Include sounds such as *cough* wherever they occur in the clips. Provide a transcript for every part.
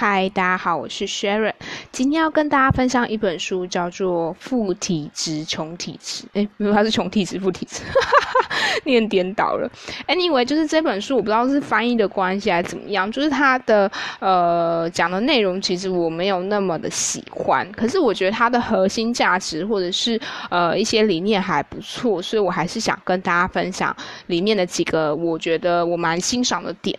嗨，大家好，我是 Sharon。今天要跟大家分享一本书，叫做《富体质穷体质》。诶，没有，它是穷体质富体质，*laughs* 念颠倒了。Anyway，就是这本书，我不知道是翻译的关系还是怎么样，就是它的呃讲的内容，其实我没有那么的喜欢。可是我觉得它的核心价值或者是呃一些理念还不错，所以我还是想跟大家分享里面的几个我觉得我蛮欣赏的点。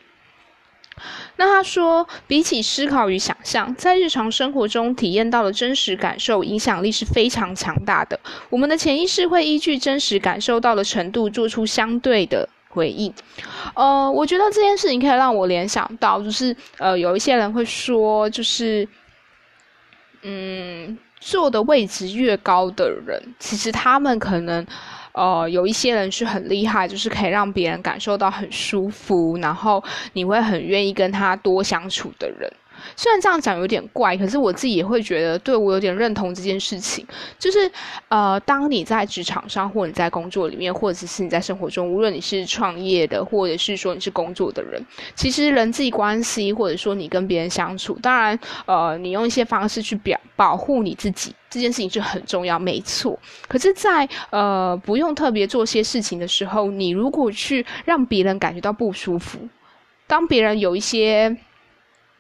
那他说，比起思考与想象，在日常生活中体验到的真实感受，影响力是非常强大的。我们的潜意识会依据真实感受到的程度，做出相对的回应。呃，我觉得这件事情可以让我联想到，就是呃，有一些人会说，就是嗯，坐的位置越高的人，其实他们可能。呃，有一些人是很厉害，就是可以让别人感受到很舒服，然后你会很愿意跟他多相处的人。虽然这样讲有点怪，可是我自己也会觉得，对我有点认同这件事情。就是，呃，当你在职场上，或你在工作里面，或者是你在生活中，无论你是创业的，或者是说你是工作的人，其实人际关系，或者说你跟别人相处，当然，呃，你用一些方式去表保护你自己，这件事情是很重要，没错。可是，在呃不用特别做些事情的时候，你如果去让别人感觉到不舒服，当别人有一些。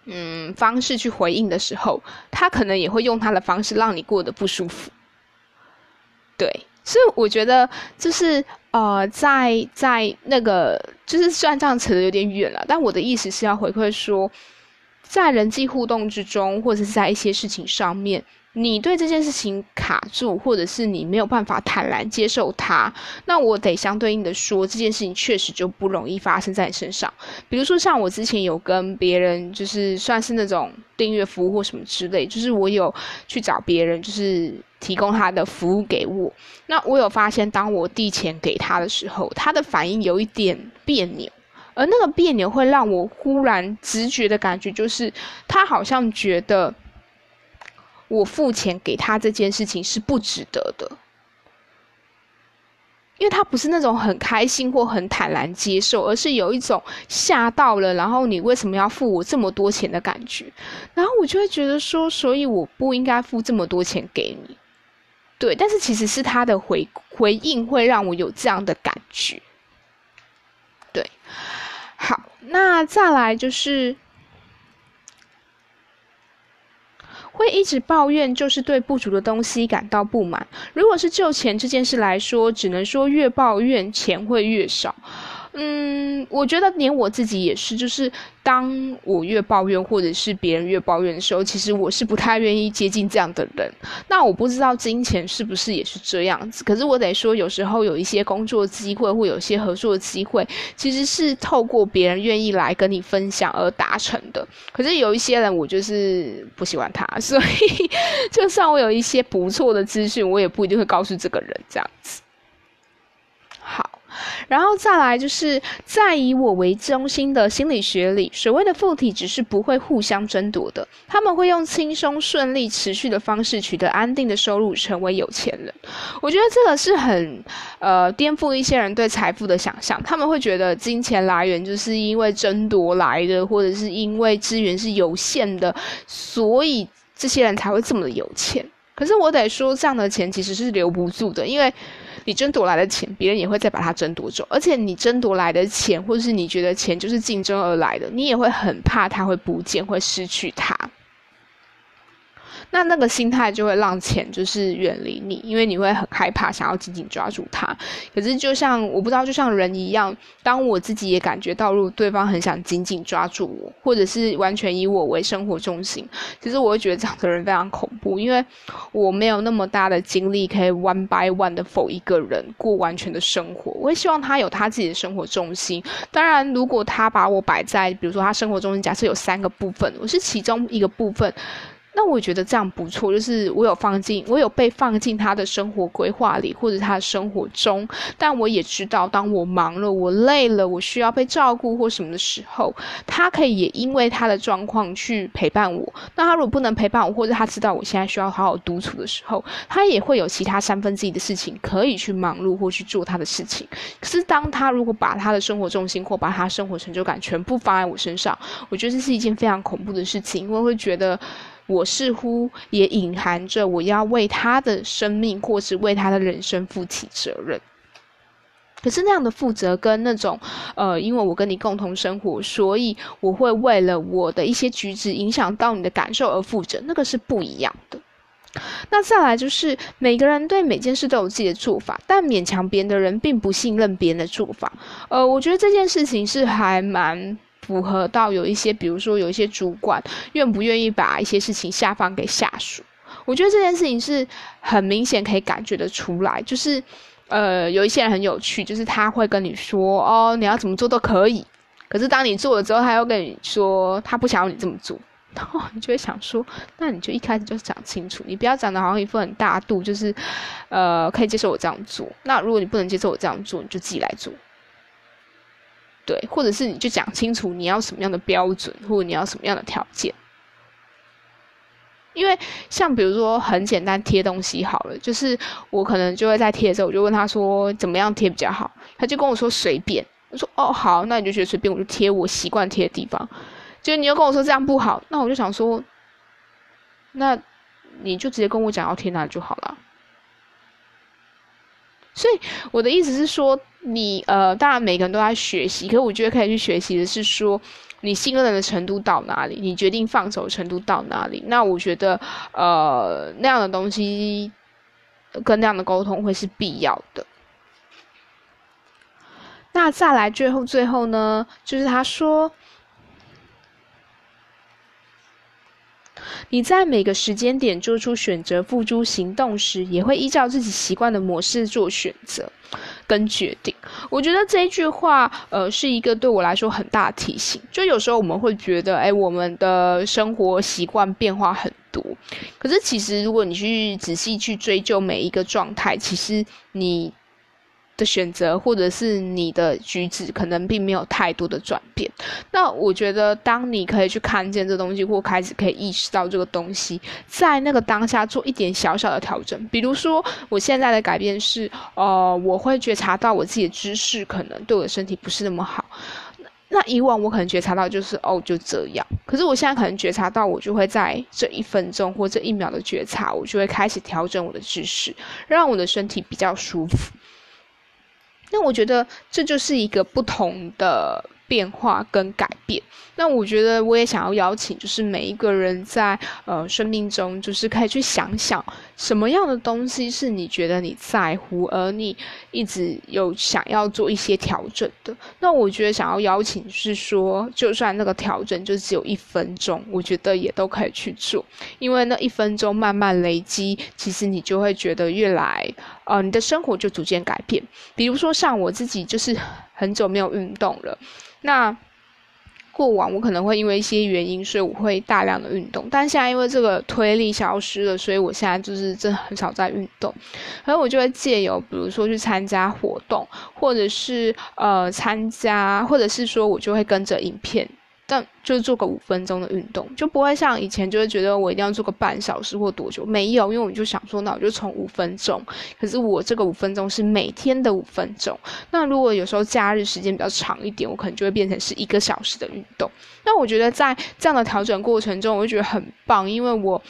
嗯，方式去回应的时候，他可能也会用他的方式让你过得不舒服。对，所以我觉得就是呃，在在那个，就是算账扯的有点远了，但我的意思是要回馈说，在人际互动之中，或者是在一些事情上面。你对这件事情卡住，或者是你没有办法坦然接受它，那我得相对应的说，这件事情确实就不容易发生在你身上。比如说，像我之前有跟别人，就是算是那种订阅服务或什么之类，就是我有去找别人，就是提供他的服务给我。那我有发现，当我递钱给他的时候，他的反应有一点别扭，而那个别扭会让我忽然直觉的感觉，就是他好像觉得。我付钱给他这件事情是不值得的，因为他不是那种很开心或很坦然接受，而是有一种吓到了，然后你为什么要付我这么多钱的感觉，然后我就会觉得说，所以我不应该付这么多钱给你，对，但是其实是他的回回应会让我有这样的感觉，对，好，那再来就是。会一直抱怨，就是对不足的东西感到不满。如果是就钱这件事来说，只能说越抱怨钱会越少。嗯，我觉得连我自己也是，就是当我越抱怨，或者是别人越抱怨的时候，其实我是不太愿意接近这样的人。那我不知道金钱是不是也是这样子？可是我得说，有时候有一些工作机会或有些合作机会，其实是透过别人愿意来跟你分享而达成的。可是有一些人，我就是不喜欢他，所以 *laughs* 就算我有一些不错的资讯，我也不一定会告诉这个人这样子。然后再来就是在以我为中心的心理学里，所谓的附体只是不会互相争夺的，他们会用轻松、顺利、持续的方式取得安定的收入，成为有钱人。我觉得这个是很呃颠覆一些人对财富的想象，他们会觉得金钱来源就是因为争夺来的，或者是因为资源是有限的，所以这些人才会这么的有钱。可是我得说，这样的钱其实是留不住的，因为。你争夺来的钱，别人也会再把它争夺走，而且你争夺来的钱，或者是你觉得钱就是竞争而来的，你也会很怕它会不见，会失去它。那那个心态就会让钱就是远离你，因为你会很害怕，想要紧紧抓住它。可是就像我不知道，就像人一样，当我自己也感觉到，如果对方很想紧紧抓住我，或者是完全以我为生活重心，其实我会觉得这样的人非常恐怖，因为我没有那么大的精力可以 one by one 的否一个人过完全的生活。我也希望他有他自己的生活重心。当然，如果他把我摆在，比如说他生活中心，假设有三个部分，我是其中一个部分。那我觉得这样不错，就是我有放进，我有被放进他的生活规划里，或者他的生活中。但我也知道，当我忙了、我累了、我需要被照顾或什么的时候，他可以也因为他的状况去陪伴我。那他如果不能陪伴我，或者他知道我现在需要好好独处的时候，他也会有其他三分之一的事情可以去忙碌或去做他的事情。可是当他如果把他的生活重心或把他生活成就感全部放在我身上，我觉得这是一件非常恐怖的事情，因为会觉得。我似乎也隐含着我要为他的生命或是为他的人生负起责任。可是那样的负责跟那种，呃，因为我跟你共同生活，所以我会为了我的一些举止影响到你的感受而负责，那个是不一样的。那再来就是每个人对每件事都有自己的做法，但勉强别人的人并不信任别人的做法。呃，我觉得这件事情是还蛮。符合到有一些，比如说有一些主管愿不愿意把一些事情下放给下属，我觉得这件事情是很明显可以感觉得出来。就是，呃，有一些人很有趣，就是他会跟你说，哦，你要怎么做都可以。可是当你做了之后，他又跟你说，他不想要你这么做。*laughs* 然后你就会想说，那你就一开始就讲清楚，你不要讲的好像一副很大度，就是，呃，可以接受我这样做。那如果你不能接受我这样做，你就自己来做。对，或者是你就讲清楚你要什么样的标准，或者你要什么样的条件。因为像比如说很简单贴东西好了，就是我可能就会在贴的时候，我就问他说怎么样贴比较好，他就跟我说随便。我说哦好，那你就觉得随便，我就贴我习惯贴的地方。就你又跟我说这样不好，那我就想说，那你就直接跟我讲要贴哪就好了。所以我的意思是说，你呃，当然每个人都在学习，可是我觉得可以去学习的是说，你信任的程度到哪里，你决定放手程度到哪里。那我觉得，呃，那样的东西跟那样的沟通会是必要的。那再来最后最后呢，就是他说。你在每个时间点做出选择、付诸行动时，也会依照自己习惯的模式做选择跟决定。我觉得这一句话，呃，是一个对我来说很大的提醒。就有时候我们会觉得，哎，我们的生活习惯变化很多，可是其实如果你去仔细去追究每一个状态，其实你。的选择，或者是你的举止，可能并没有太多的转变。那我觉得，当你可以去看见这东西，或开始可以意识到这个东西，在那个当下做一点小小的调整。比如说，我现在的改变是，呃，我会觉察到我自己的知识可能对我的身体不是那么好。那以往我可能觉察到就是哦就这样，可是我现在可能觉察到，我就会在这一分钟或这一秒的觉察，我就会开始调整我的知识，让我的身体比较舒服。那我觉得这就是一个不同的变化跟改变。那我觉得我也想要邀请，就是每一个人在呃生命中，就是可以去想想什么样的东西是你觉得你在乎，而你一直有想要做一些调整的。那我觉得想要邀请是说，就算那个调整就只有一分钟，我觉得也都可以去做，因为那一分钟慢慢累积，其实你就会觉得越来呃你的生活就逐渐改变。比如说像我自己就是很久没有运动了，那。过往我可能会因为一些原因，所以我会大量的运动，但现在因为这个推力消失了，所以我现在就是真很少在运动，然后我就会借由比如说去参加活动，或者是呃参加，或者是说我就会跟着影片。但就是做个五分钟的运动，就不会像以前就会觉得我一定要做个半小时或多久，没有，因为我就想说，那我就从五分钟。可是我这个五分钟是每天的五分钟。那如果有时候假日时间比较长一点，我可能就会变成是一个小时的运动。那我觉得在这样的调整过程中，我就觉得很棒，因为我，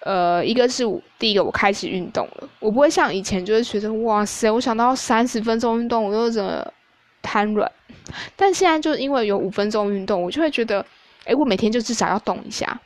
呃，一个是第一个我开始运动了，我不会像以前就是觉得哇塞，我想到三十分钟运动，我又怎么瘫软。但现在就因为有五分钟运动，我就会觉得，诶，我每天就至少要动一下，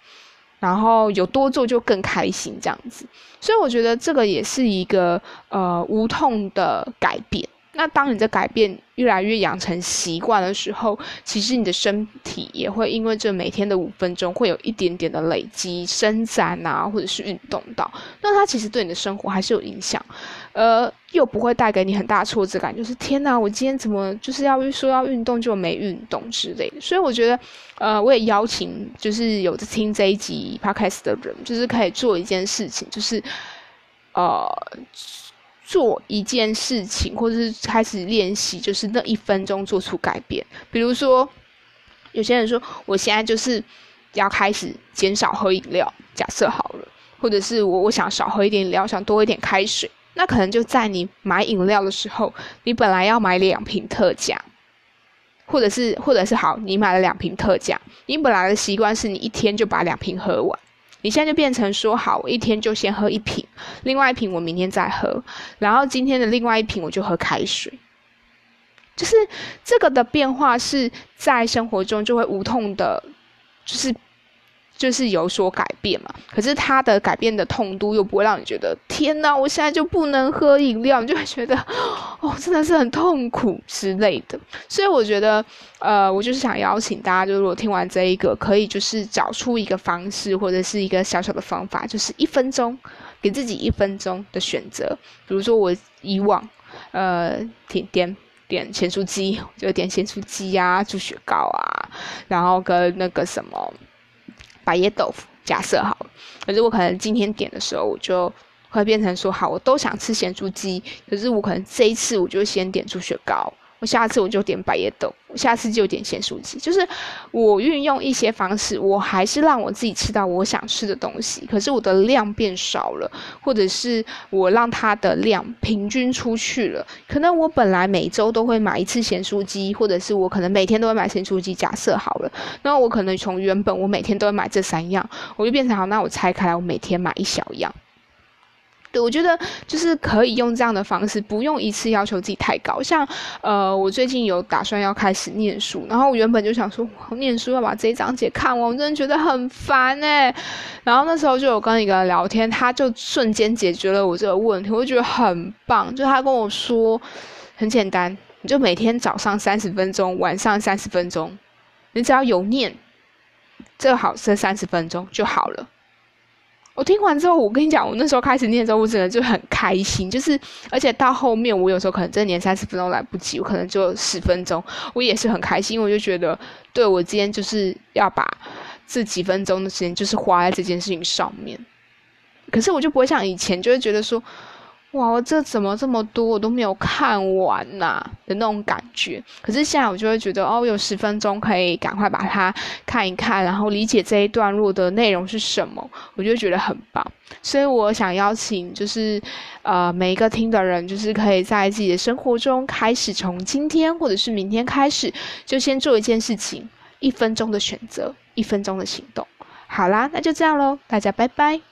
然后有多做就更开心这样子。所以我觉得这个也是一个呃无痛的改变。那当你的改变越来越养成习惯的时候，其实你的身体也会因为这每天的五分钟会有一点点的累积伸展啊，或者是运动到，那它其实对你的生活还是有影响，呃，又不会带给你很大挫折感，就是天哪，我今天怎么就是要说要运动就没运动之类的。所以我觉得，呃，我也邀请就是有听这一集 podcast 的人，就是可以做一件事情，就是。呃，做一件事情，或者是开始练习，就是那一分钟做出改变。比如说，有些人说，我现在就是要开始减少喝饮料。假设好了，或者是我我想少喝一点饮料，想多一点开水。那可能就在你买饮料的时候，你本来要买两瓶特价，或者是或者是好，你买了两瓶特价，你本来的习惯是你一天就把两瓶喝完。你现在就变成说好，我一天就先喝一瓶，另外一瓶我明天再喝，然后今天的另外一瓶我就喝开水。就是这个的变化是在生活中就会无痛的，就是。就是有所改变嘛，可是它的改变的痛度又不会让你觉得天哪，我现在就不能喝饮料，你就会觉得哦，真的是很痛苦之类的。所以我觉得，呃，我就是想邀请大家，就如果听完这一个，可以就是找出一个方式或者是一个小小的方法，就是一分钟给自己一分钟的选择。比如说我以往呃点点点咸酥鸡，就点咸酥鸡啊，猪雪糕啊，然后跟那个什么。白叶豆腐，假设好，可是我可能今天点的时候，我就会变成说，好，我都想吃咸猪鸡，可是我可能这一次我就先点猪雪糕。我下次我就点百叶豆，我下次就点咸酥鸡。就是我运用一些方式，我还是让我自己吃到我想吃的东西，可是我的量变少了，或者是我让它的量平均出去了。可能我本来每周都会买一次咸酥鸡，或者是我可能每天都会买咸酥鸡。假设好了，那我可能从原本我每天都会买这三样，我就变成好，那我拆开来，我每天买一小样。对，我觉得就是可以用这样的方式，不用一次要求自己太高。像呃，我最近有打算要开始念书，然后我原本就想说，念书要把这一章节看完，我真的觉得很烦哎。然后那时候就有跟一个人聊天，他就瞬间解决了我这个问题，我觉得很棒。就他跟我说，很简单，你就每天早上三十分钟，晚上三十分钟，你只要有念，这好这三十分钟就好了。我听完之后，我跟你讲，我那时候开始念的时候，我真的就很开心。就是，而且到后面，我有时候可能真的连三十分钟来不及，我可能就十分钟，我也是很开心，因为我就觉得，对我今天就是要把这几分钟的时间，就是花在这件事情上面。可是我就不会像以前，就会觉得说。哇，我这怎么这么多，我都没有看完呐的那种感觉。可是现在我就会觉得，哦，有十分钟可以赶快把它看一看，然后理解这一段落的内容是什么，我就觉得很棒。所以我想邀请，就是呃每一个听的人，就是可以在自己的生活中开始，从今天或者是明天开始，就先做一件事情，一分钟的选择，一分钟的行动。好啦，那就这样喽，大家拜拜。